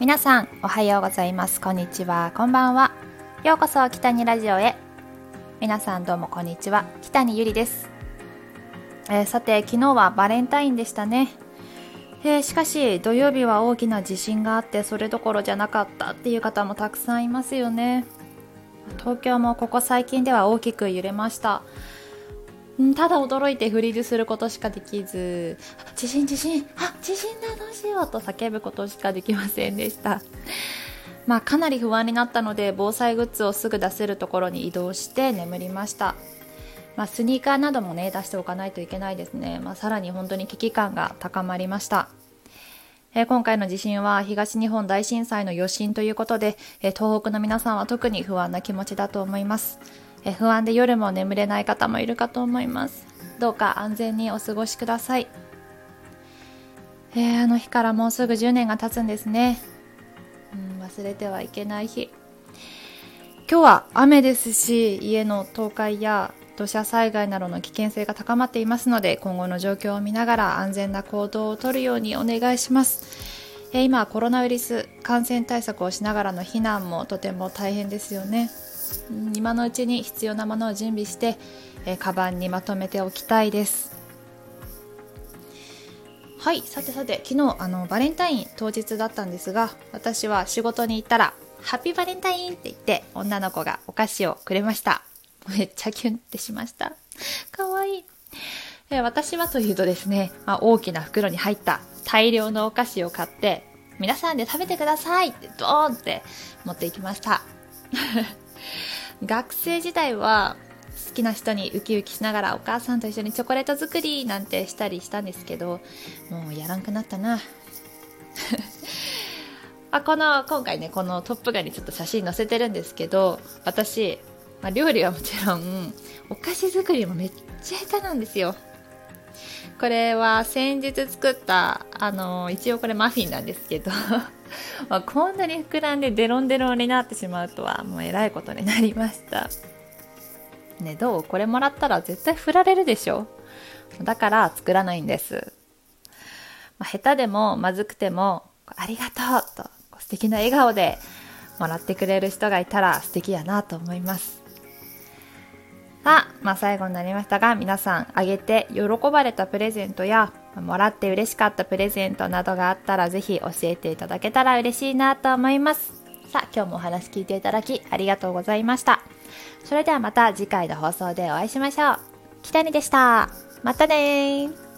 皆さんおはようございます。こんにちは。こんばんは。ようこそ北にラジオへ。皆さんどうもこんにちは。北にゆりです、えー、さて昨日はバレンタインでしたね。えー、しかし土曜日は大きな地震があってそれどころじゃなかったっていう方もたくさんいますよね。東京もここ最近では大きく揺れました。ただ驚いてフリーズすることしかできず。地震地震あ地震だどうしようと叫ぶことしかできませんでした。まあかなり不安になったので防災グッズをすぐ出せるところに移動して眠りました。まあ、スニーカーなどもね出しておかないといけないですね、まあ、さらに本当に危機感が高まりました。え今回の地震は東日本大震災の余震ということで、え東北の皆さんは特に不安な気持ちだと思います。え不安で夜も眠れない方もいるかと思います。どうか安全にお過ごしください、えー、あの日からもうすぐ10年が経つんですね、うん、忘れてはいけない日。今日は雨ですし家の倒壊や土砂災害などの危険性が高まっていますので今後の状況を見ながら安全な行動をとるようにお願いします。今コロナウイルス感染対策をしながらの避難もとても大変ですよね。今のうちに必要なものを準備して、えー、カバンにまとめておきたいです。はいさてさて昨日あのバレンタイン当日だったんですが私は仕事に行ったらハッピーバレンタインって言って女の子がお菓子をくれました。めっちゃキュンってしました。かわいい。え私はというとですね、まあ、大きな袋に入った大量のお菓子を買って皆さんで食べてくださいってドーンって持っていきました。学生時代は好きな人にウキウキしながらお母さんと一緒にチョコレート作りなんてしたりしたんですけどもうやらんくなったな。あこの今回ねこのトップガンにちょっと写真載せてるんですけど私、まあ、料理はもちろんお菓子作りもめっちゃ下手なんですよ。これは先日作ったあの一応これマフィンなんですけど まあ、こんなに膨らんでデロンデロンになってしまうとはもうえらいことになりました。ねどう？これもらったら絶対振られるでしょだから作らないんです、まあ、下手でもまずくてもありがとうと素敵な笑顔でもらってくれる人がいたら素敵やなと思います。さあ、まあ、最後になりましたが皆さんあげて喜ばれたプレゼントやもらって嬉しかったプレゼントなどがあったらぜひ教えていただけたら嬉しいなと思います。さあ、今日もお話聞いていただきありがとうございました。それではまた次回の放送でお会いしましょう。北にでした。またね